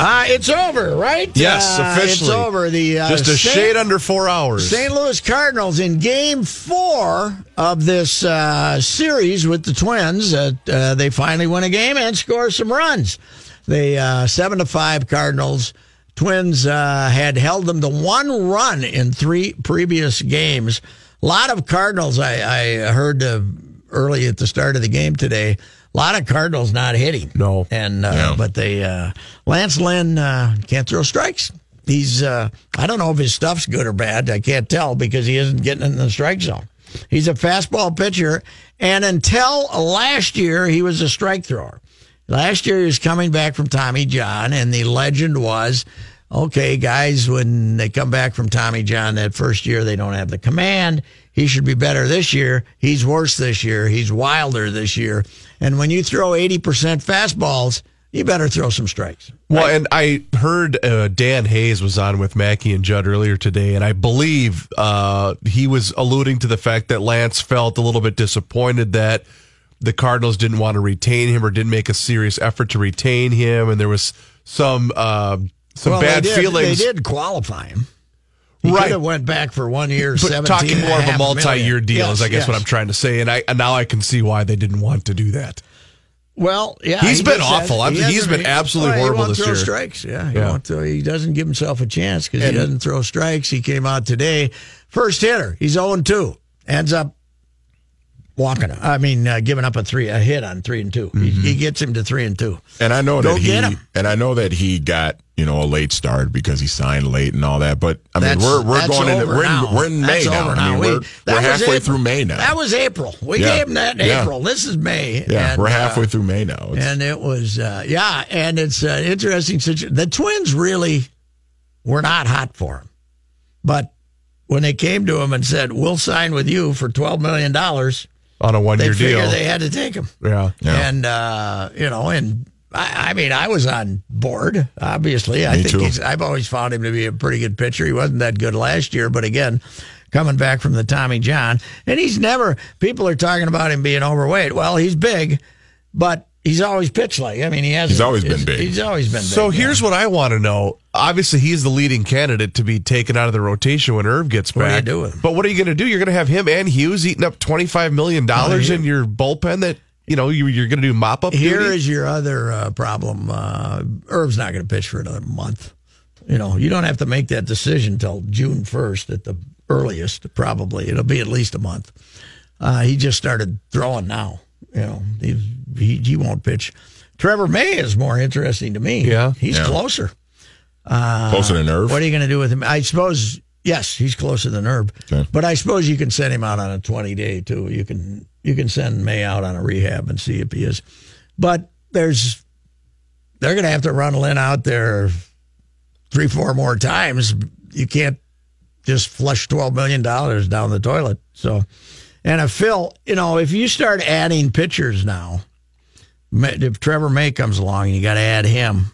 Uh, it's over, right? Yes, Uh, officially. It's over. The uh, Just a Saint- shade under four hours. St. Louis Cardinals in Game Four of this uh, series with the Twins. Uh, uh, they finally win a game and score some runs. They uh, seven to five Cardinals. Twins uh, had held them to one run in three previous games. A lot of Cardinals. I, I heard uh, early at the start of the game today. A lot of Cardinals not hitting. No. and uh, but they uh, Lance Lynn uh, can't throw strikes. He's uh, I don't know if his stuff's good or bad. I can't tell because he isn't getting in the strike zone. He's a fastball pitcher, and until last year, he was a strike thrower. Last year, he was coming back from Tommy John, and the legend was, okay, guys, when they come back from Tommy John that first year, they don't have the command. He should be better this year. He's worse this year. He's wilder this year. And when you throw 80% fastballs, you better throw some strikes. Well, and I heard uh, Dan Hayes was on with Mackey and Judd earlier today, and I believe uh, he was alluding to the fact that Lance felt a little bit disappointed that the Cardinals didn't want to retain him or didn't make a serious effort to retain him, and there was some uh, some Well, bad they did, feelings. They did qualify him. He Right. could have went back for one year, But 17 talking more of a multi-year deal is, I Yes, guess, what. I'm trying to say, and I and now I can see why they didn't want to do that. Well, yeah, He's he been awful. has- he hasn't- been absolutely well, horrible this throw year. Strikes, yeah, he Yeah. throw, He doesn't give himself a chance because he doesn't throw strikes. He came out today, first hitter. He's oh zero two. Ends up walking. I mean, uh, giving up a three, a hit on three and 2 Mm-hmm. He, he gets him to three and two. And I know Go that he and I know that he got you know a late start because he signed late and all that. But I mean, we're we're going in over we're in, we're in May That's now. I mean, We- we're, we're halfway April. through May now. That was April. We Yeah. gave him that in Yeah. April. This is May. yeah, And, we're uh, halfway through May now. It's- And it was, uh, yeah, and it's an interesting situation. The Twins really were not hot for him. But when they came to him and said, we'll sign with you for $12 million, on a one year figured deal. they had to take him. yeah. Yeah. And, uh, you know, and I, I mean, I was on board, obviously. I think too. he's, I've always found him to be a pretty good pitcher. He wasn't that good last year, but again, coming back from the Tommy John. And he's never, people are talking about him being overweight. Well, he's big, but he's always pitched like, I mean, he has He's always been big. He's always been big. So yeah. here's what I want to know. Obviously, he's the leading candidate to be taken out of the rotation when Irv gets What do you back. do with him? But what are you going to do? You're going to have him and Hughes eating up twenty five million dollars in your bullpen. That you know you, you're going to do mop up Here duty. is your other uh, problem. Uh, Irv's not going to pitch for another month. You know, you don't have to make that decision till June 1st at the earliest, probably. It'll be at least a month. Uh, he just started throwing now. You know, he, he, he won't pitch. Trevor May is more interesting to me. Yeah. He's Yeah. closer. Uh, closer than Irv. What are you going to do with him? I suppose, yes, he's closer than Irv. Okay. But I suppose you can send him out on a 20 day, too. You can you can send May out on a rehab and see if he is. But there's, they're going to have to run Lynn out there three, four more times. You can't just flush $12 million down the toilet. So, and if Phil, you know, if you start adding pitchers now, if Trevor May comes along and you got to add him,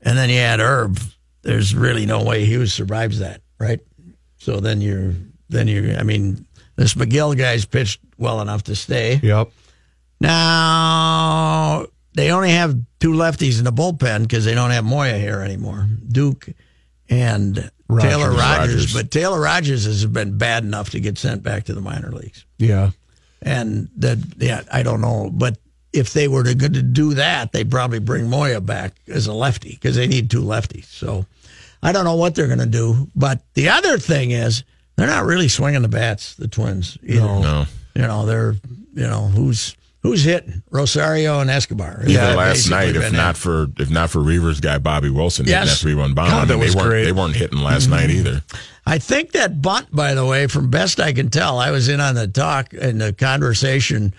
and then you add Irv, there's really no way Hughes survives that, right? So then you're, then you're, I mean, this Magill guy's pitched well enough to stay. Yep. Now, they only have two lefties in the bullpen because they don't have Moya here anymore. Duke and Taylor Rogers. Rogers. But Taylor Rogers has been bad enough to get sent back to the minor leagues. Yeah. And that, yeah, I don't know. But if they were to, to do that, they'd probably bring Moya back as a lefty because they need two lefties. So I don't know what they're going to do. But the other thing is they're not really swinging the bats, the Twins. Either. No. You know, they're you know who's who's hitting Rosario and Escobar. Even They've last night, if been not for if not for Reavers guy Bobby Wilson hitting Yes. that three run bomb, God, I that was they weren't great. they weren't hitting last mm-hmm. night either. I think that bunt, by the way, from best I can tell, I was in on the talk and the conversation.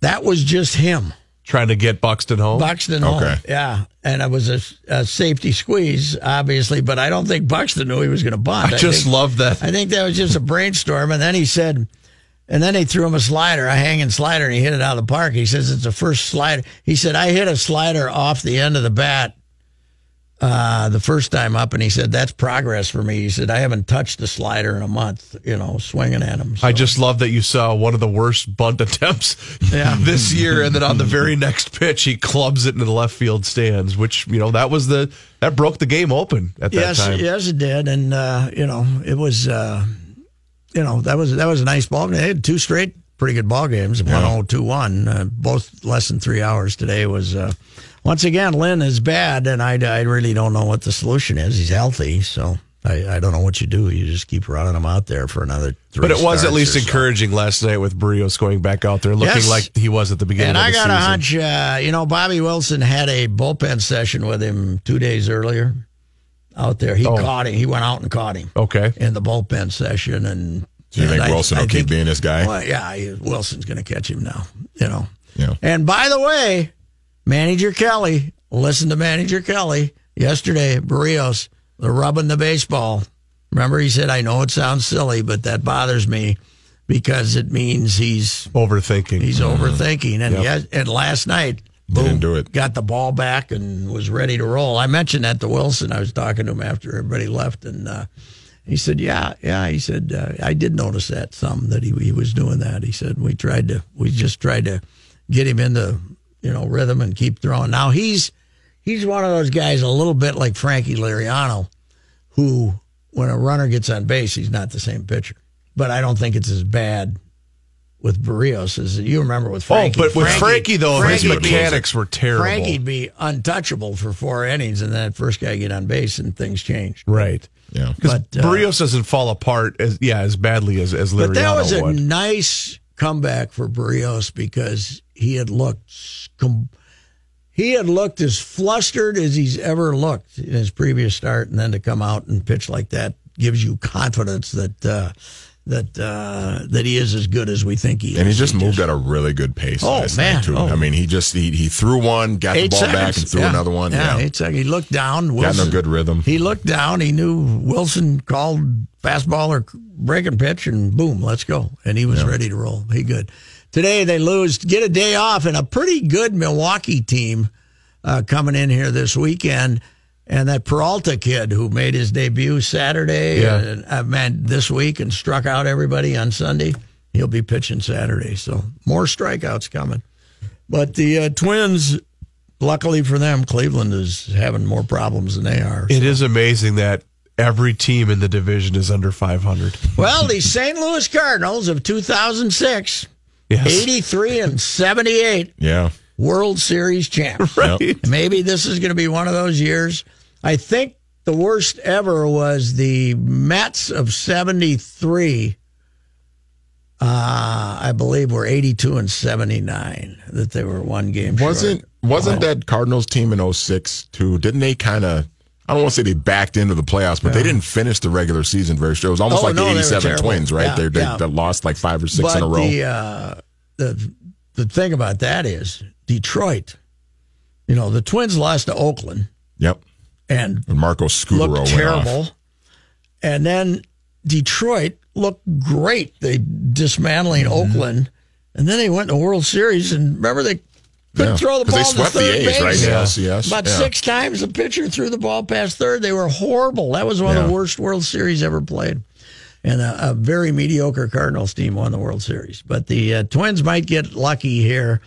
That was just him, Trying to get Buxton home. Buxton. home. Yeah, and it was a, a safety squeeze, obviously, but I don't think Buxton knew he was going to bunt. I just think, love that. I think that was just a brainstorm, and then he said, and then they threw him a slider, a hanging slider, and he hit it out of the park. He says it's the first slider. He said I hit a slider off the end of the bat uh, the first time up, and he said that's progress for me. He said I haven't touched the slider in a month, you know, swinging at him. I just love that you saw one of the worst bunt attempts Yeah. this year, and then on the very next pitch, he clubs it into the left field stands. Which you know that was the that broke the game open at that yes, time. yes, it did, and uh, you know it was, uh, you know that was that was a nice ball game. They had two straight pretty good ball games, one zero two one, uh, both less than three hours. Today was uh, once again Lynn is bad, and I, I really don't know what the solution is. He's healthy, so. I, I don't know what you do. You just keep running him out there for another three. But it was at least or so. encouraging last night with Barrios going back out there, looking Yes. like he was at the beginning And of I got a hunch, uh, you know, Bobby Wilson had a bullpen session with him two days earlier out there. He Oh. caught him. He went out and caught him Okay. in the bullpen session. And you think I- Wilson I will keep being this guy? Well, yeah, he- Wilson's going to catch him now, you know. Yeah. And by the way, Manager Kelly, listen to Manager Kelly yesterday, Barrios, the rubbing the baseball. Remember, he said, I know it sounds silly, but that bothers me because it means he's Overthinking. He's mm-hmm. overthinking, and Yep. yes, and last night, Didn't do it. Got the ball back and was ready to roll. I mentioned that to Wilson. I was talking to him after everybody left, and uh, he said, "Yeah, yeah." He said, uh, "I did notice that some that he he was doing that." He said, "We tried to, we just tried to get him into you know rhythm and keep throwing." Now he's he's one of those guys, a little bit like Frankie Liriano, who when a runner gets on base, he's not the same pitcher. But I don't think it's as bad with Barrios as you remember with oh, Frankie. but with Frankie, though, his Frankie'd be- mechanics were terrible. Frankie'd be untouchable for four innings, and then that first guy get on base, and things changed. right. Yeah. Because But, uh, Barrios doesn't fall apart as yeah as badly as as Liriano But that was a would. nice comeback for Barrios because he had looked com- he had looked as flustered as he's ever looked in his previous start, and then to come out and pitch like that gives you confidence that uh, that uh, that he is as good as we think he is. And he just moved at a really good pace Oh, man. too. Oh. I mean, he just he, he threw one, got the Eight ball back, and threw Yeah. another one. Yeah, Yeah, eight seconds. He looked down. got in a good rhythm. He looked down. He knew Wilson called fastball or breaking pitch, and boom, let's go. And he was ready to roll. He good. Today they lose, get a day off, and a pretty good Milwaukee team uh, coming in here this weekend. And that Peralta kid who made his debut Saturday, Yeah. and, uh, man, this week and struck out everybody on Sunday. He'll be pitching Saturday, so more strikeouts coming. But the uh, Twins, luckily for them, Cleveland is having more problems than they are. It is amazing that every team in the division is under 500. Well, the St. Louis Cardinals of 2006, Yes. 83 and 78 yeah, World Series champs. Right. Maybe this is going to be one of those years. I think the worst ever was the Mets of 73. Uh, I believe were 82 and 79 that they were one game wasn't wasn't that Cardinals team in 06 too? Didn't they kind of? I don't want to say they backed into the playoffs, but they didn't finish the regular season very strong. It was almost Oh, like no, the '87. Twins, right? Yeah, they they, yeah. they lost like five or six but in a row. The, uh, the the thing about that is Detroit. You know, the Twins lost to Oakland yep. and And Marco Scutaro looked terrible. And then Detroit looked great. They dismantling Mm-hmm. Oakland, and then they went to World Series. And remember, they couldn't Yeah. throw the ball they to swept the third A's, base. right? Yes, yes, About yeah. six times the pitcher threw the ball past third. They were horrible. That was one of the worst World Series ever played. And a, a very mediocre Cardinals team won the World Series. But the uh, Twins might get lucky here.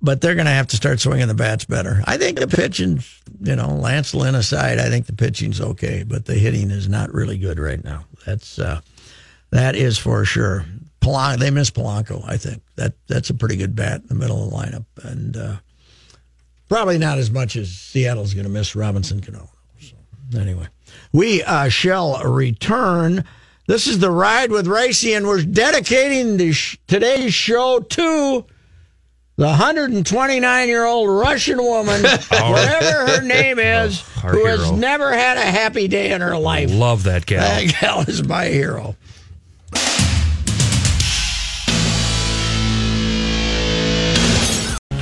But they're going to have to start swinging the bats better. I think the pitching, you know, Lance Lynn aside, I think the pitching's okay, but the hitting is not really good right now. That's uh, that is for sure. They miss Polanco. I think that that's a pretty good bat in the middle of the lineup, and uh, probably not as much as Seattle's going to miss Robinson Cano. So, anyway, we uh, shall return. This is the ride with Reusse, and we're dedicating sh- today's show to the 129 year old Russian woman, whatever her name oh, is, our who has never had a happy day in her life. Love that gal. That gal is my hero.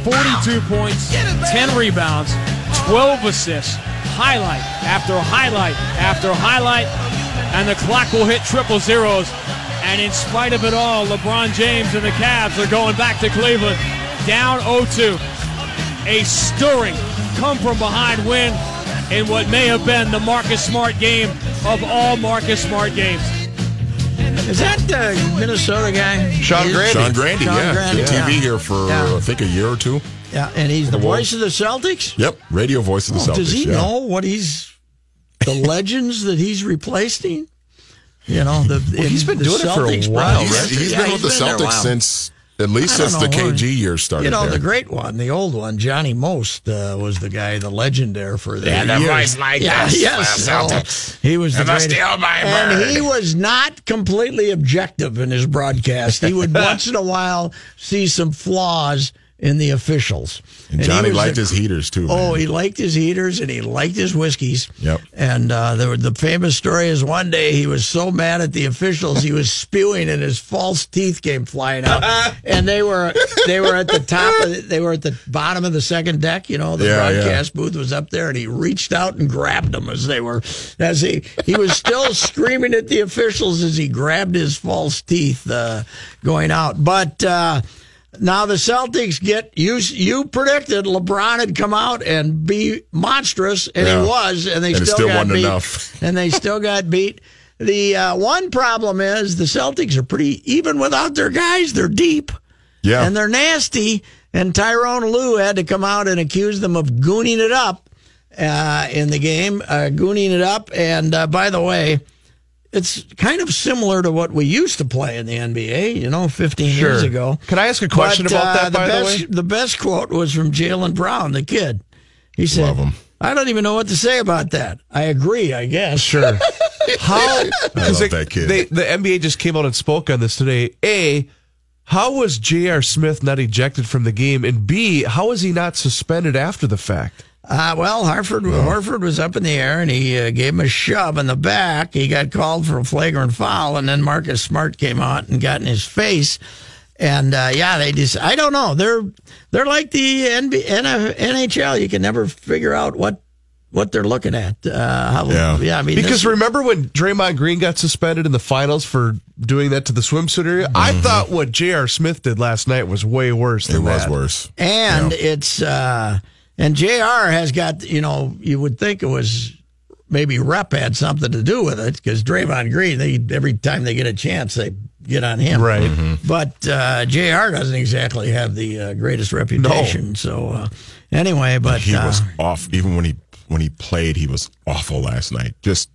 42 points, 10 rebounds, 12 assists, highlight after highlight after highlight, and the clock will hit triple zeros. And in spite of it all, LeBron James and the Cavs are going back to Cleveland, down 0-2. A stirring come from behind win in what may have been the Marcus Smart game of all Marcus Smart games. Is that the Minnesota guy? Sean He? Grande. Sean Grande, Sean yeah, Grande, Did TV yeah. here for Yeah. I think a year or two. Yeah, and he's the voice of the Celtics. Yep, radio voice of the Oh, Celtics. does he yeah. know what he's the legends that he's replacing? You know, the he's in been the doing it for a Celtics while, He's, right? he's Yeah, been with the there Celtics since at least I since the know, KG years started. You know, there. the great one, the old one, Johnny Most uh, was the guy, the legend there for the Yeah, the years. voice like yeah, this yes, for so he was the And the greatest. Steel by and Bird. he was not completely objective in his broadcast. He would once in a while see some flaws in the officials. and he Johnny liked a- his heaters too. Oh, man. he liked his heaters and he liked his whiskeys. Yep. And uh, the the famous story is one day he was so mad at the officials he was spewing and his false teeth came flying out. and they were they were at the top of the, they were at the bottom of the second deck. You know, the Yeah, yeah. broadcast booth was up there, and he reached out and grabbed them as they were as he he was still screaming at the officials as he grabbed his false teeth uh, going out. But. Uh, now the Celtics get you. You predicted LeBron had come out and be monstrous, and Yeah. he was, and they And still, still got beat. enough. and they still got beat. The uh, one problem is the Celtics are pretty even without their guys. They're deep yeah, and they're nasty. And Tyronn Lue had to come out and accuse them of gooning it up uh, in the game, uh, gooning it up. And uh, by the way, it's kind of similar to what we used to play in the NBA, you know, 15 years ago. Can I ask a question But, about uh, that, by the best, way? The best quote was from Jaylen Brown, the kid. He said, Love him. I don't even know what to say about that. I agree, I guess. Sure. How? I Because love that kid. They, the NBA just came out and spoke on this today. A, how was J.R. Smith not ejected from the game? And B, how was he not suspended after the fact? Uh, well, Harford Horford was up in the air and he uh, gave him a shove in the back. He got called for a flagrant foul, and then Marcus Smart came out and got in his face. And uh, yeah, they just I don't know. They're they're like the NB, NF, NHL. You can never figure out what what they're looking at. Uh, how, Yeah. I mean, Because this- remember when Draymond Green got suspended in the finals for doing that to the swimsuit area? I thought what J.R. Smith did last night was way worse Mm-hmm. it was that. worse. and it's uh and JR has got you know you would think it was maybe rep had something to do with it because Draymond Green they every time they get a chance they get on him Right. Mm-hmm. but uh, Jr. doesn't exactly have the uh, greatest reputation so uh, anyway but He uh, was off even when he when he played. He was awful last night. Just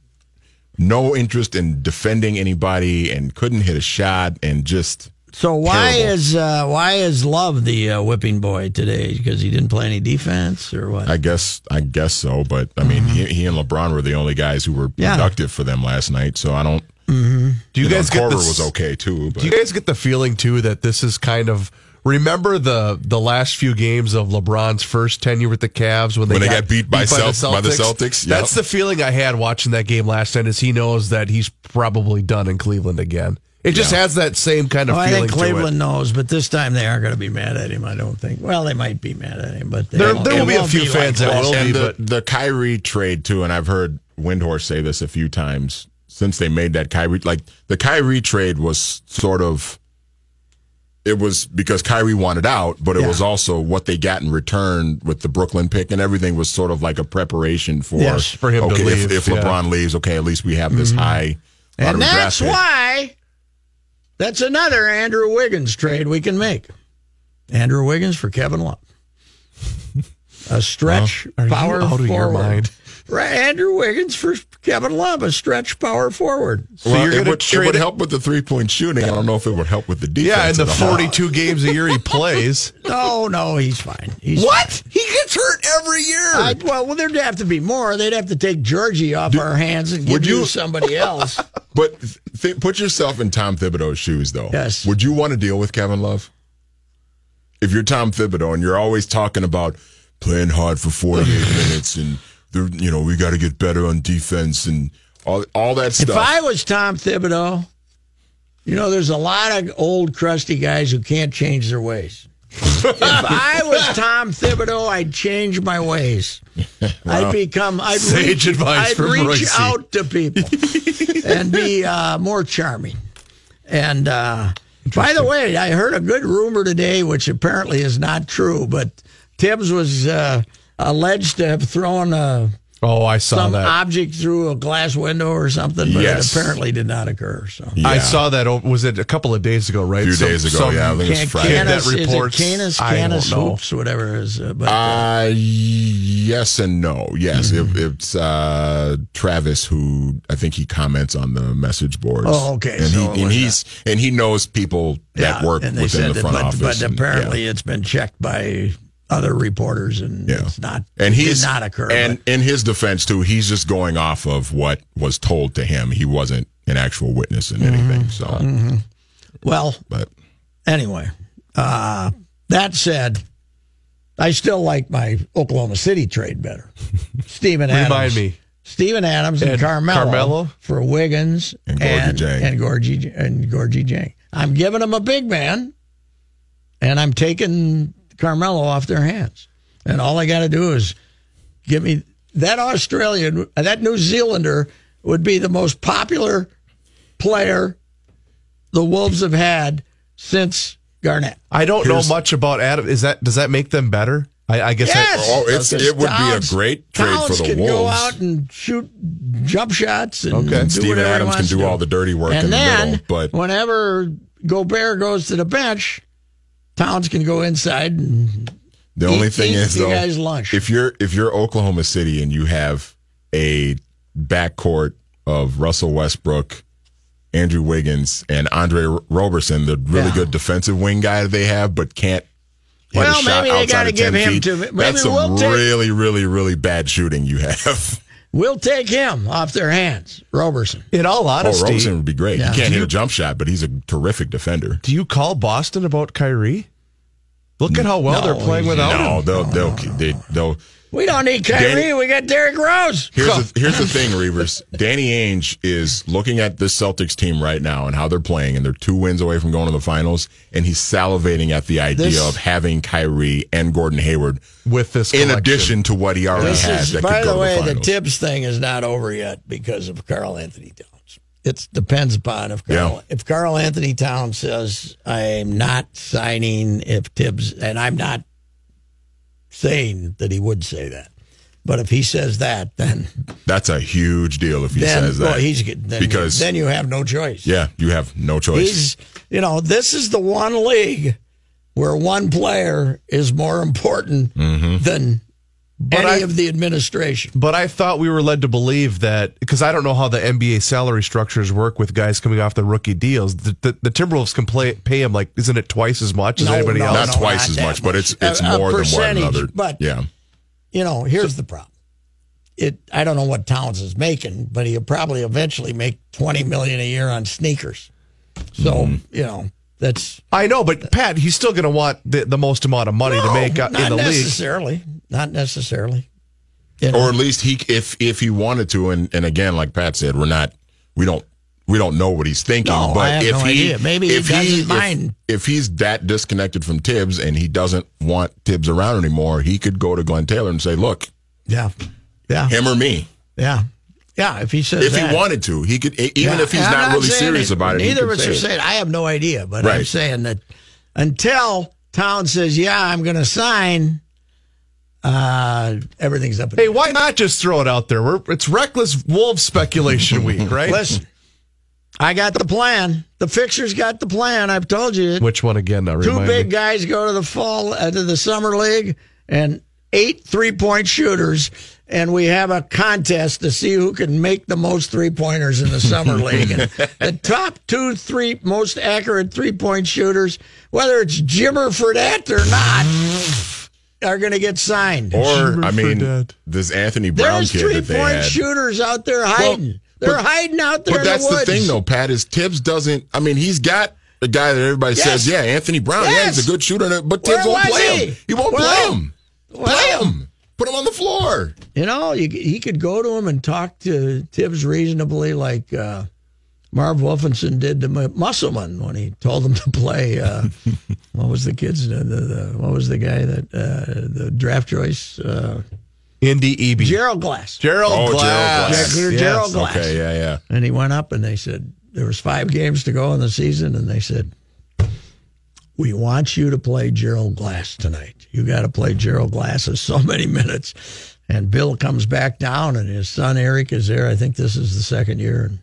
no interest in defending anybody and couldn't hit a shot and just so why terrible. is uh, why is Love the uh, whipping boy today because he didn't play any defense or what I guess I guess so, but I mean he, he and LeBron were the only guys who were Mm-hmm. Yeah. productive for them last night. So I don't. Do you, You, guys know, get Korver this? was okay too, but Do you guys get the feeling too that this is kind of remember the the last few games of LeBron's first tenure with the Cavs when they, When they got beat by Celt- by the Celtics? Yep. That's the feeling I had watching that game last night. Is he knows that he's probably done in Cleveland again. It just has that same kind of Well, I feeling think to it. Cleveland knows, but this time they aren't going to be mad at him. I don't think. Well, they might be mad at him, but they There- won't- there will be a won't few like fans that last will time. be, and the, but- the Kyrie trade too, and I've heard Windhorst say this a few times since they made that Kyrie. Like the Kyrie trade was sort of, it was because Kyrie wanted out, but it Yeah. was also what they got in return with the Brooklyn pick, and everything was sort of like a preparation for Yes, for him to okay, leave, If, if yeah. LeBron leaves, okay, at least we have this mm-hmm. high. And that's pick. why that's another Andrew Wiggins trade we can make. Andrew Wiggins for Kevin Love. A stretch Are power you out of your forward. Mind? Right, Andrew Wiggins for Kevin Love, a stretch power forward. So well, you're it gonna would, it would help with the three point shooting. I don't know if it would help with the defense. Yeah, in the at all. 42 games a year he plays. No, no, he's fine. He's What? He gets hurt every year. I, well, well, there'd have to be more. They'd have to take Gorgui off our hands and give would you you- somebody else. But th- put yourself in Tom Thibodeau's shoes, though. Yes. Would you want to deal with Kevin Love? If you're Tom Thibodeau and you're always talking about playing hard for 48 minutes and the, you know we got to get better on defense and all all that stuff. If. I was Tom Thibodeau, you know, there's a lot of old crusty guys who can't change their ways. if I was Tom Thibodeau, I'd change my ways. I'd become I'd Sage reach, advice I'd from reach Royce. out to people and be uh, more charming. And uh, by the way, I heard a good rumor today, which apparently is not true, but Thibs was uh, alleged to have thrown a oh, I saw some that. object through a glass window or something, but Yes. it apparently did not occur. So I saw that. Was it a couple of days ago? Right, a few Some- days ago, some yeah. I think it Friday. kid that Canis, is it reports- Canis, I don't Canis know. Hoops, whatever it is. Uh, but uh, Uh, yes and no. Yes, Mm-hmm. it, it's uh, Travis who I think he comments on the message boards. Oh, okay, And, so he, and was he's and he knows people that yeah, work and within said the that, front but, office. but and- apparently yeah. it's been checked by other reporters, and Yeah. it's not. and he's did not occur. And but- in his defense too, he's just going off of what was told to him. He wasn't an actual witness in anything. Mm-hmm. So, well, but anyway, uh, that said, I still like my Oklahoma City trade better. Steven Adams. Remind me. Steven Adams and, And Carmelo, Carmelo? for Wiggins And Gorgui and, and Gorgui and Gorgui Dieng. I'm giving them a big man, and I'm taking Carmelo off their hands. And all I got to do is give me that Australian, that New Zealander would be the most popular player the Wolves have had since Garnett. I don't Here's- know much about Adam. Is that does that make them better? I, I guess. Yes. oh, it's it would Towns- be a great trade Towns for the Wolves. can Wolves. go out and shoot jump shots and Okay. do Steven Adams can do all the dirty work and in the then, middle, but whenever Gobert goes to the bench, Towns can go inside and The only Eat- thing eat is though, guy's lunch. if you're if you're Oklahoma City and you have a backcourt of Russell Westbrook, Andrew Wiggins, and Andre Roberson, the really Yeah. good defensive wing guy that they have, but can't Well, maybe they outside gotta give 10 him feet. to- maybe That's some we'll take- really, really, really bad shooting you have. we'll take him off their hands. Roberson. in all Oh, honesty, Roberson would be great. Yeah. He can't hit a jump shot, but he's a terrific defender. do you call Boston about Kyrie? Look at how well No, they're playing he's- without No, him. they'll they'll they, they'll We don't need Kyrie. Danny- we got Derrick Rose. Here's the, here's the thing, Reavers. Danny Ainge is looking at this Celtics team right now and how they're playing, and they're two wins away from going to the finals, and he's salivating at the idea This- of having Kyrie and Gordon Hayward with this. in addition to what he already This has is, that by could go the way, to the the finals. Thibs thing is not over yet because of Karl-Anthony Towns. It depends upon if Karl, Yeah. if Karl-Anthony Towns says I'm not signing if Thibs, and I'm not saying that he would say that, but if he says that, then That's a huge deal if he then says that. well, he's then, because then you have no choice. yeah, you have no choice. He's you know this is the one league where one player is more important Mm-hmm. than any I- of the administration. But I thought we were led to believe that because I don't know how the NBA salary structures work with guys coming off the rookie deals. The, the, the Timberwolves can play, pay him like isn't it twice as much as No, anybody no, else? Not twice as that much, but it's it's A- a more than what percentage, another. But yeah, you know, here's the problem. It I don't know what Towns is making, but he'll probably eventually make twenty million a year on sneakers. So Mm-hmm. you know that's I know, but Pat, he's still going to want the, the most amount of money to make uh, out not in the league. necessarily, not necessarily. You know, or at least he if if he wanted to, and and again, like Pat said, we're not we don't we don't know what he's thinking. No, but I have if no he idea. Maybe he if doesn't if- mind. If, he's that disconnected from Thibs and he doesn't want Thibs around anymore, he could go to Glen Taylor and say, "Look, yeah, yeah, him or me." yeah, yeah. If he says If that. he wanted to, he could. Even Yeah, if he's and I'm not really serious it- about it, he Neither of us are saying I have no idea, but I'm saying that until Town says, "Yeah, I'm going to sign," uh, everything's up. Hey, why not just throw it out there? We're, it's reckless wolf speculation week, right? Listen, I got the plan. The fixers got the plan. I've told you. Which one again? Now, Two big me. guys go to the fall uh, to the summer league, and eight three point shooters, and we have a contest to see who can make the most three pointers in the summer league. And the top two three most accurate three point shooters, whether it's Jimmer Fredette or not, are going to get signed. Or I mean, Fredette. this Anthony Brown There's kid three that they point had. shooters out there hiding. They're but- hiding out there But in that's the the, woods. thing, though, Pat. Is Thibs doesn't. I mean, he's got a guy that everybody Yes. says, yeah, Anthony Brown. Yeah, he's a good shooter, but Where Thibs won't play he? him. He won't Well, play him. well- play him. Put him on the floor. You know, you, he could go to him and talk to Thibs reasonably, like uh, Marv Wolfenson did to M- Musselman when he told him to play. Uh, what was the kid's? The, the, the, what was the guy that uh, the draft choice? Uh, Indy Eby. Gerald Glass. Gerald Oh, Gerald Glass. Glass. Yes. Gerald Glass. Okay, yeah, yeah. And he went up and they said there was five games to go in the season, and they said. We want you to play Gerald Glass tonight. You got to play Gerald Glass in so many minutes. And Bill comes back down, and his son Eric is there. I think this is the second year. And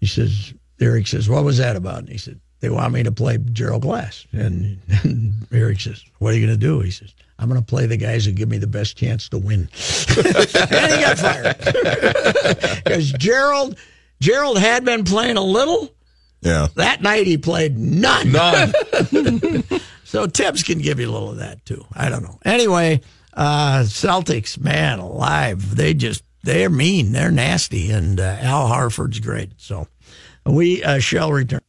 he says, Eric says, What was that about? And he said, They want me to play Gerald Glass. And, and Eric says, What are you going to do? He says, I'm going to play the guys who give me the best chance to win. and he got fired. Because Gerald, Gerald had been playing a little. Yeah. That night he played none. None. So Thibs can give you a little of that too. I don't know. Anyway, uh, Celtics, man, alive. They just they're mean. They're nasty, and uh, Al Horford's great. So we uh, shall return.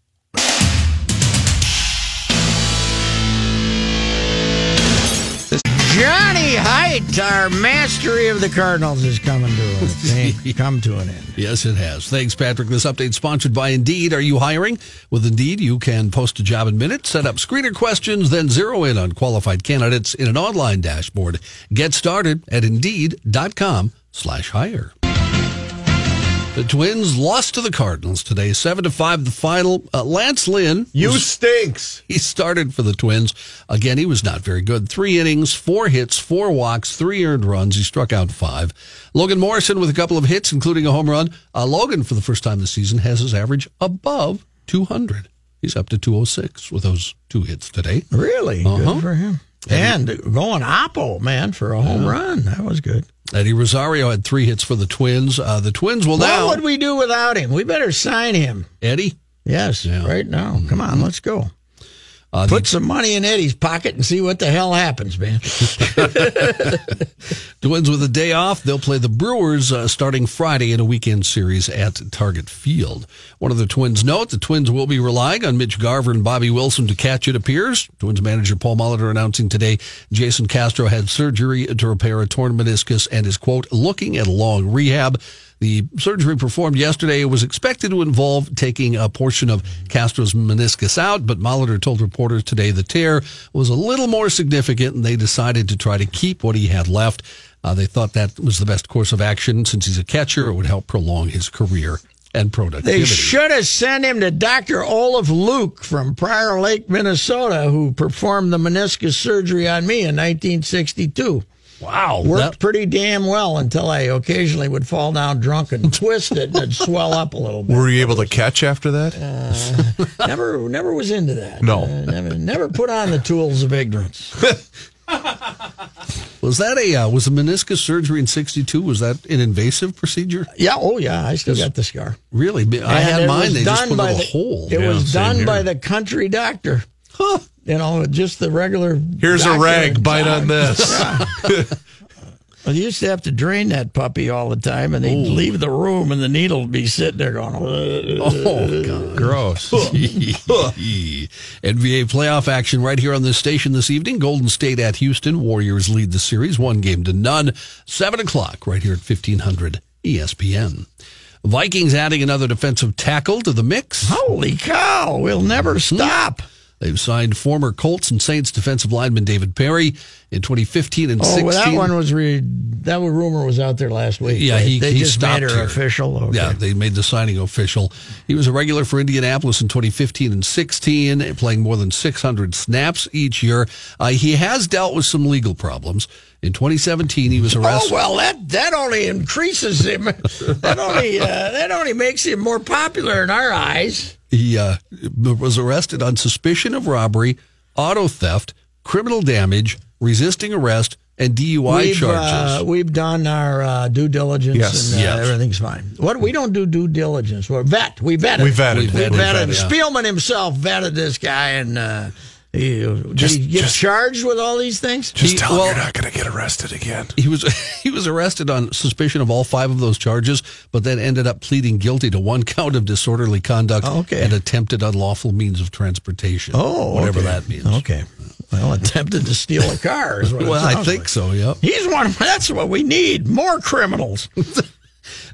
Johnny Height, our mastery of the Cardinals, is coming to come to an end. Yes, it has. Thanks, Patrick. This update sponsored by Indeed. Are you hiring? With Indeed, you can post a job in minutes, set up screener questions, then zero in on qualified candidates in an online dashboard. Get started at Indeed.com slash hire. The Twins lost to the Cardinals today, 7 to 5 the final. Uh, Lance Lynn You was- stinks. he started for the Twins. Again, he was not very good. Three innings, four hits, four walks, three earned runs. He struck out five. Logan Morrison with a couple of hits, including a home run. Uh, Logan, for the first time this season, has his average above 200. He's up to 206 with those two hits today. Really Uh-huh. good for him. And going Oppo, man, for a home run. That was good. Eddie Rosario had three hits for the Twins. Uh, the Twins will now. What would we do without him? We better sign him. Eddie? Yes, Yeah. right now. Come on, let's go. Uh, the- Put some money in Eddie's pocket and see what the hell happens, man. Twins with a day off. They'll play the Brewers uh, starting Friday in a weekend series at Target Field. One of the Twins note the Twins will be relying on Mitch Garver and Bobby Wilson to catch, it appears. Twins manager Paul Molitor announcing today Jason Castro had surgery to repair a torn meniscus and is, quote, looking at a long rehab. The surgery performed yesterday was expected to involve taking a portion of Castro's meniscus out, but Molitor told reporters today the tear was a little more significant and they decided to try to keep what he had left. Uh, they thought that was the best course of action since he's a catcher. It would help prolong his career and productivity. They should have sent him to Dr. Olaf Luke from Prior Lake, Minnesota, who performed the meniscus surgery on me in 1962. Wow. Worked that- pretty damn well until I occasionally would fall down drunk and twist it and it'd swell up a little bit. Were you able to catch after that? Never, never was into that. No. Uh, never, never put on the tools of ignorance. was that a uh, was a meniscus surgery in '62? Was that an invasive procedure? Yeah, oh yeah, I still got the scar. Really? I And had mine. They just put a the, hole. It Yeah, was done here. by the country doctor. You know, just the regular. Here's a rag. Bite town. on this. Well, you used to have to drain that puppy all the time, and they'd leave the room, and the needle would be sitting there going. Oh, oh God. Gross. NBA playoff action right here on this station this evening. Golden State at Houston. Warriors lead the series one game to none. Seven o'clock right here at 1500 ESPN. Vikings adding another defensive tackle to the mix. Holy cow! We'll never mm-hmm. stop. They've signed former Colts and Saints defensive lineman David Parry in 2015 and Oh, 16. well, that one was re- that rumor was out there last week. Yeah, They- he- they he just stopped made her here. official. Okay. Yeah, they made the signing official. He was a regular for Indianapolis in 2015 and 16, playing more than 600 snaps each year. Uh, he has dealt with some legal problems. In 2017, he was arrested. Oh well, that that only increases him. that only uh, that only makes him more popular in our eyes. He uh, was arrested on suspicion of robbery, auto theft, criminal damage, resisting arrest, and DUI we've, charges. Uh, we've done our uh, due diligence Yes. and uh, Yes. everything's fine. What we don't do due diligence. We're vet. We vetted. We vetted. We We vetted. vetted. yeah. Spielman himself vetted this guy, and uh, he, did Just- he get just- charged with all these things? Just He- tell him well- you're not going to get arrested again. he was he was arrested on suspicion of all five of those charges, but then ended up pleading guilty to one count of disorderly conduct Okay. and attempted unlawful means of transportation. Oh, whatever okay. that means. Okay. Well, attempted to steal a car. Is what it Well, I think like. so. Yep. He's one. That's what we need. More criminals.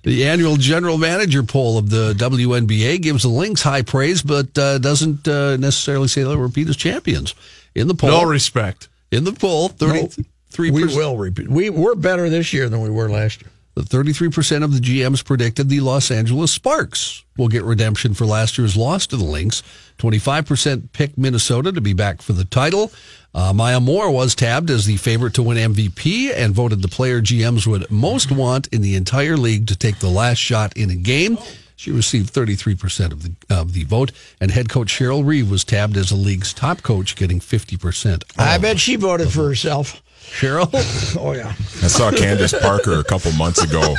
The annual general manager poll of the WNBA gives the Lynx high praise, but uh, doesn't uh, necessarily say they'll repeat as champions. In the poll, No respect. in the poll, thirty-three we percent. will repeat. We we're better this year than we were last year. Thirty-three percent of the GMs predicted the Los Angeles Sparks will get redemption for last year's loss to the Lynx. Twenty-five percent picked Minnesota to be back for the title. Uh, Maya Moore was tabbed as the favorite to win MVP and voted the player GMs would most want in the entire league to take the last shot in a game. She received 33% of the of the vote, and head coach Cheryl Reeve was tabbed as the league's top coach, getting 50%. I bet she voted for herself. Cheryl. Oh yeah. I saw Candace Parker a couple months ago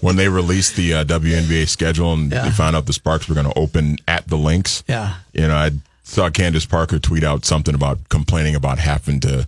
when they released the uh, WNBA schedule and Yeah. they found out the Sparks were going to open at the Lynx. Yeah. You know, I saw Candace Parker tweet out something about complaining about having to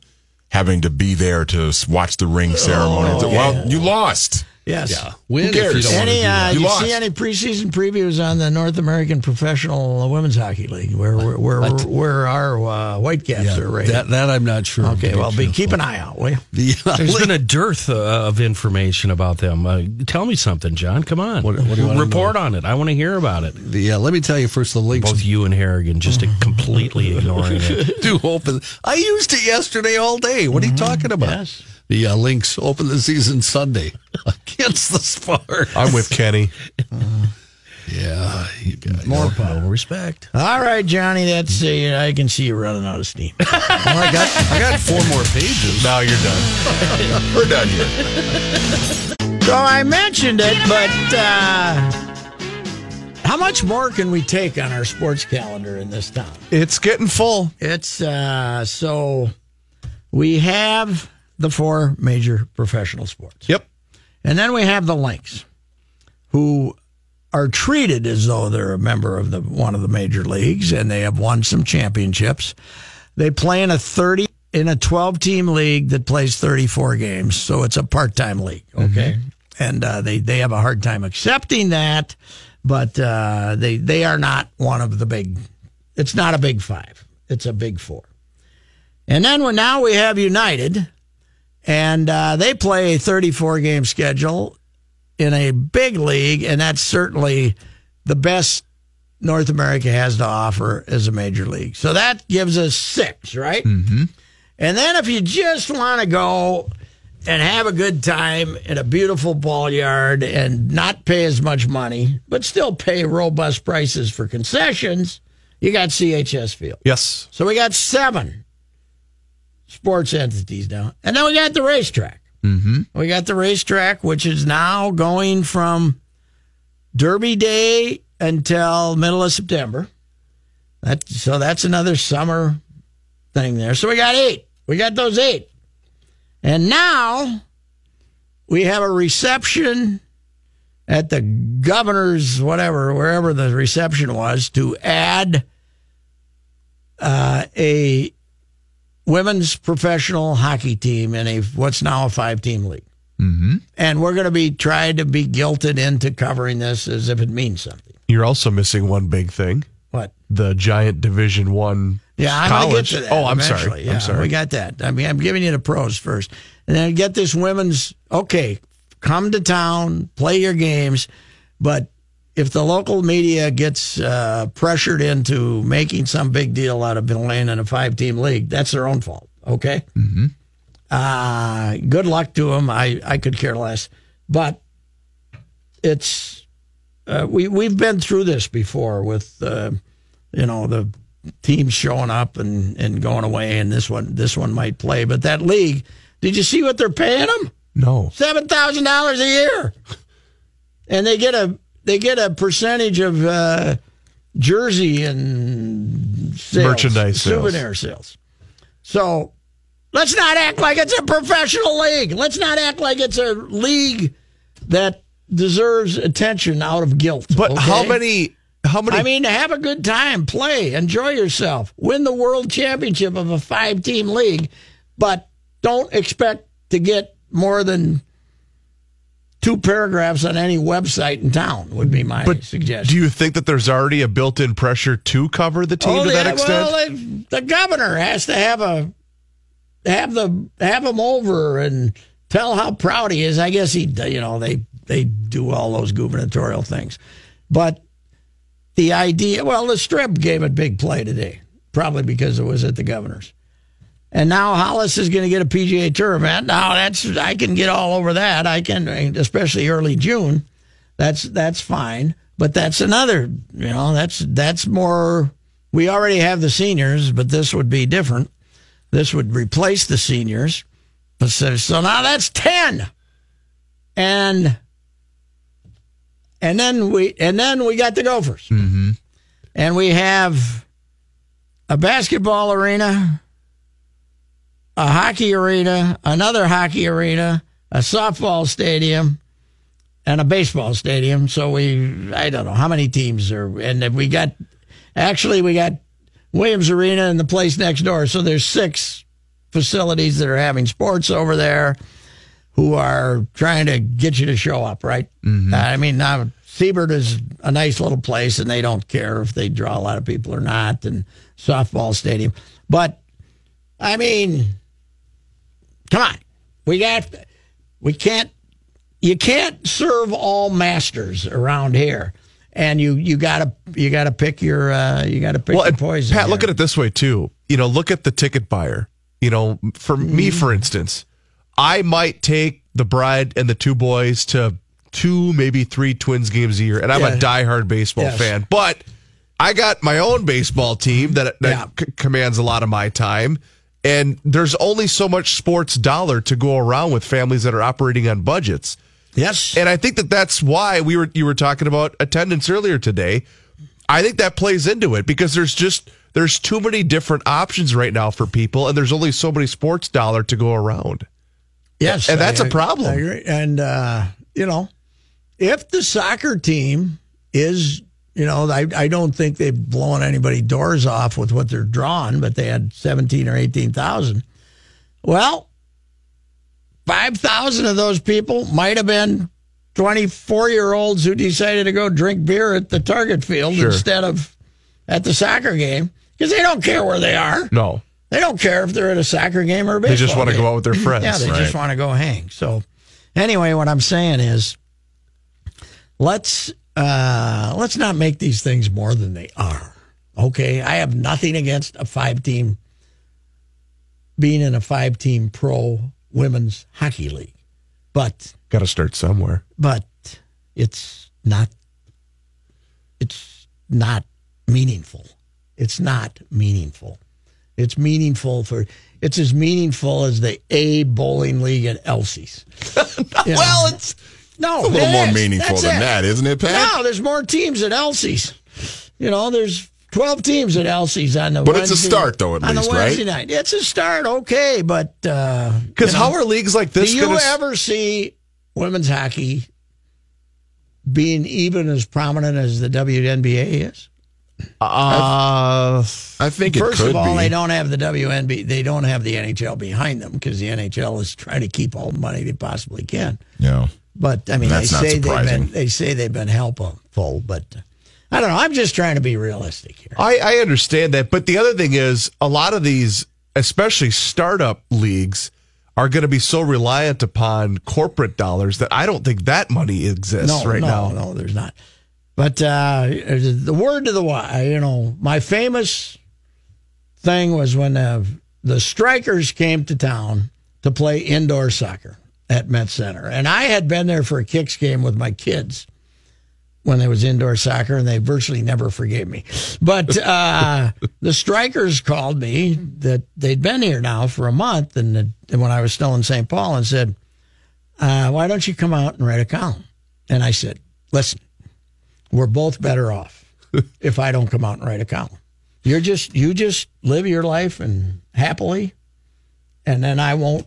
having to be there to watch the ring ceremony. Oh, well, you lost. Yes. Yeah. Win Who if you cares? don't Any, do uh. You you, see any preseason previews on the North American Professional Women's Hockey League where where where, where our uh, Whitecaps are rated? that, that I'm not sure. okay, well, be, keep an eye out, will you? The, uh, There's been a dearth uh, of information about them. Uh, tell me something, John. Come on. What- what do you wanna Report on it. I want to hear about it. the, uh, let me tell you first, the Lynx Both you and Harrigan just completely ignoring it. do open. I used it yesterday all day. What are you talking about? Yes. The uh, Lynx open the season Sunday against the Sparks. I'm with Kenny. Yeah, you guys. More No respect. All right, Johnny. That's uh, I can see you running out of steam. Well, I got I got four more pages. Now you're done. We're done here. so I mentioned it, but uh, how much more can we take on our sports calendar in this town? It's getting full. It's uh, so we have the four major professional sports. Yep. And then we have the Lynx, who are treated as though they're a member of the one of the major leagues, and they have won some championships. They play in a thirty in a twelve team league that plays thirty four games, so it's a part time league. Okay, and uh, they they have a hard time accepting that, but uh, they they are not one of the big. It's not a big five. It's a big four. And then we now we have United, and uh, they play a 34 game schedule in a big league, and that's certainly the best North America has to offer as a major league. So that gives us six, right? Mm-hmm. And then if you just want to go and have a good time in a beautiful ball yard and not pay as much money, but still pay robust prices for concessions, you got CHS Field. Yes. So we got seven sports entities now. And then we got the racetrack. Mm-hmm. We got the racetrack, which is now going from Derby Day until middle of September. That, so that's another summer thing there. So we got eight. We got those eight. And now we have a reception at the governor's, whatever, wherever the reception was, to add uh, a women's professional hockey team in a what's now a five team league. Mm-hmm. And we're going to be trying to be guilted into covering this as if it means something. You're also missing one big thing: What? the giant Division One. Yeah, I'm college. going to get to that. Oh, I'm eventually. sorry. Yeah, I'm sorry. We got that. I mean, I'm giving you the pros first, and then get this women's. Okay, come to town, play your games, but if the local media gets uh, pressured into making some big deal out of playing in a five-team league, that's their own fault. Okay. Mm-hmm. Uh, good luck to them. I I could care less, but it's uh, we we've been through this before with uh, you know the teams showing up and, and going away, and this one this one might play. But that league, did you see what they're paying them? No. Seven thousand dollars a year, and they get a they get a percentage of uh, jersey and sales, Merchandise sales. souvenir sales. So Let's not act like it's a professional league. Let's not act like it's a league that deserves attention out of guilt. But okay? how many? How many? I mean, have a good time, play, enjoy yourself, win the world championship of a five team league, but don't expect to get more than two paragraphs on any website in town, would be my but suggestion. do you think that there's already a built-in pressure to cover the team Oh, to that yeah, extent? Well, the governor has to have a have the have him over and tell how proud he is. I guess he, you know, they they do all those gubernatorial things, but the idea. Well, the Strib gave it big play today, probably because it was at the governor's. And now Hollis is going to get a PGA Tour event. Now that's I can get all over that. I can, especially early June. That's that's fine. But that's another. You know, that's that's more. We already have the seniors, but this would be different. This would replace the seniors. But so, so now that's ten. And and then we and then we got the Gophers. Mm-hmm. And we have a basketball arena a hockey arena, another hockey arena, a softball stadium, and a baseball stadium. So we, I don't know how many teams are, and we got, actually, we got Williams Arena and the place next door. So there's six facilities that are having sports over there who are trying to get you to show up, right? Mm-hmm. I mean, now Siebert is a nice little place and they don't care if they draw a lot of people or not, and softball stadium. But I mean, come on. We got we can't you can't serve all masters around here. And you you gotta you gotta pick your uh, you gotta pick well, your poison. Pat, look at it this way too. You know, look at the ticket buyer. You know, for me, Mm-hmm. for instance, I might take the bride and the two boys to two, maybe three Twins games a year, and I'm Yeah. a diehard baseball Yes. fan. But I got my own baseball team that, that Yeah. c- commands a lot of my time. And there's only so much sports dollar to go around with families that are operating on budgets. Yes. And I think that that's why we were you were talking about attendance earlier today. I think that plays into it because there's just there's too many different options right now for people, and there's only so many sports dollar to go around. Yes, And that's a a problem. I agree. And uh, you know, if the soccer team is, you know, I I don't think they've blown anybody doors off with what they're drawing, but they had seventeen or eighteen thousand. Well, five thousand of those people might have been twenty-four year olds who decided to go drink beer at the Target Field Sure. instead of at the soccer game because they don't care where they are. No, They don't care if they're at a soccer game or a baseball they just want to go out with their friends. Yeah, they Right. just want to go hang. So, anyway, what I'm saying is, let's uh, let's not make these things more than they are. Okay, I have nothing against a five team being in a five team pro women's hockey league, but Got to start somewhere. but it's not it's not meaningful it's not meaningful it's meaningful for it's as meaningful as the a bowling league at elsie's You know? Well, it's no it's a little more is. meaningful That's than it. that, isn't it, Pat? no there's more teams at elsie's you know there's 12 teams at elsie's on the But it's a start, though, at on least, the right? Wednesday night it's a start okay but uh Because you know, how are leagues like this do you going to? ever see women's hockey being even as prominent as the WNBA is? uh, I think it First could of all, be. they don't have the WNBA, they don't have the NHL behind them because the NHL is trying to keep all the money they possibly can. Yeah. But I mean, That's they say they've been they say they've been helpful, but uh, I don't know. I'm just trying to be realistic here. I, I understand that, but the other thing is a lot of these, especially startup leagues, are going to be so reliant upon corporate dollars that I don't think that money exists no, right no, now. no, there's not. But uh, the word to the wise, you know, my famous thing was when uh, the strikers came to town to play indoor soccer at Met Center, and I had been there for a kicks game with my kids when there was indoor soccer, and they virtually never forgave me. But uh, the strikers called me that they'd been here now for a month, and, that- and when I was still in St. Paul, and said, uh, "Why don't you come out and write a column?" And I said, "Listen, we're both better off if I don't come out and write a column. You're just you just live your life and happily, and then I won't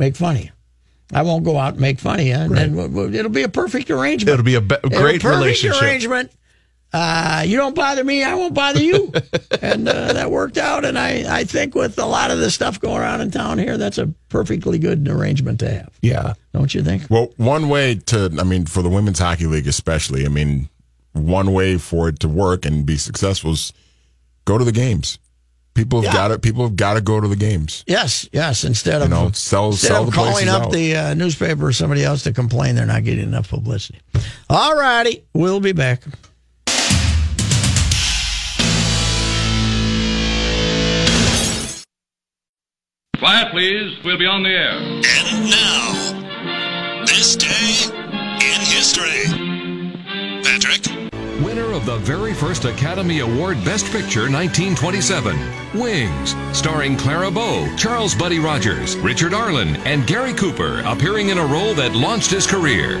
make fun of you. I won't go out and make fun of you, and then w- w- it'll be a perfect arrangement. It'll be a be- It'll great perfect relationship. arrangement. Uh, you don't bother me, I won't bother you, and uh, that worked out. And I, I think with a lot of the stuff going on in town here, that's a perfectly good arrangement to have. Yeah. Don't you think? Well, one way to, I mean, for the women's hockey league especially, I mean, one way for it to work and be successful is go to the games. People have Yeah. got to, people have got to go to the games. Yes, yes. Instead of You know, sell, instead sell of the calling up out. the uh, newspaper or somebody else to complain they're not getting enough publicity. All righty, we'll be back. Quiet, please. We'll be on the air. And now, this day in history. Patrick? Winner of the very first Academy Award Best Picture 1927, Wings, starring Clara Bow, Charles Buddy Rogers, Richard Arlen, and Gary Cooper, appearing in a role that launched his career.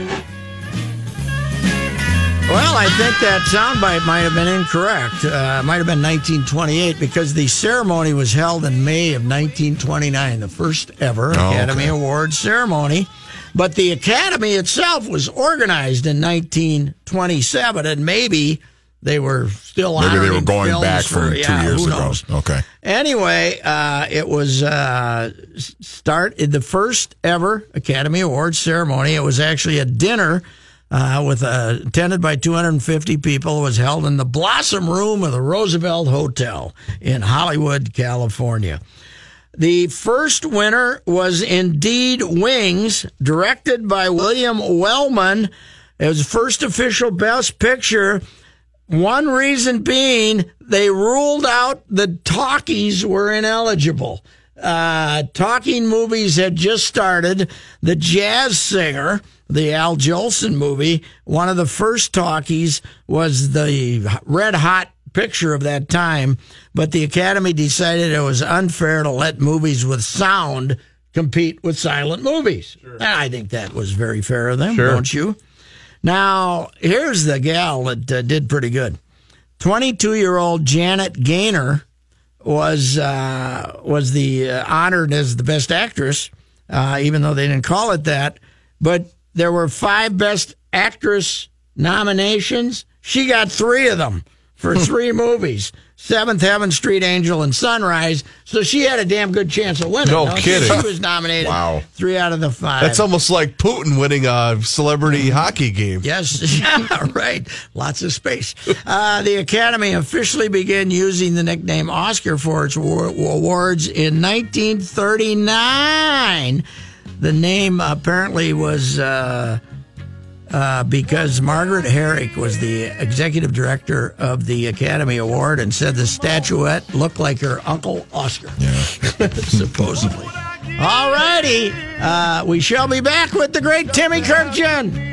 Well, I think that soundbite might have been incorrect. Uh, it might have been 1928 because the ceremony was held in May of 1929, the first ever Academy okay. Awards ceremony. But the Academy itself was organized in 1927, and maybe they were still Maybe they were going back from for- two yeah, years who ago. knows? Okay. Anyway, uh, it was uh, start the first ever Academy Awards ceremony. It was actually a dinner uh, with uh, attended by 250 people. It was held in the Blossom Room of the Roosevelt Hotel in Hollywood, California. The first winner was indeed Wings, directed by William Wellman. It was first official Best Picture. One reason being they ruled out the talkies were ineligible. Uh, talking movies had just started. The Jazz Singer, the Al Jolson movie, one of the first talkies was the red hot picture of that time, but the Academy decided it was unfair to let movies with sound compete with silent movies. And I think that was very fair of them, Sure. don't you? Now, here's the gal that uh, did pretty good. 22 year old Janet Gaynor was uh, was the uh, honored as the best actress, uh, even though they didn't call it that. But there were five best actress nominations. She got three of them for three movies: Seventh Heaven, Street Angel, and Sunrise. So she had a damn good chance of winning. No you? kidding. She was nominated. Wow. three out of the five. That's almost like Putin winning a celebrity hockey game. Yes, yeah, right. Lots of space. Uh, the Academy officially began using the nickname Oscar for its war- awards in 1939. The name apparently was uh, uh, because Margaret Herrick was the executive director of the Academy Award and said the statuette looked like her uncle Oscar. yeah. supposedly. All righty. Uh, we shall be back with the great Timmy Kurkjian.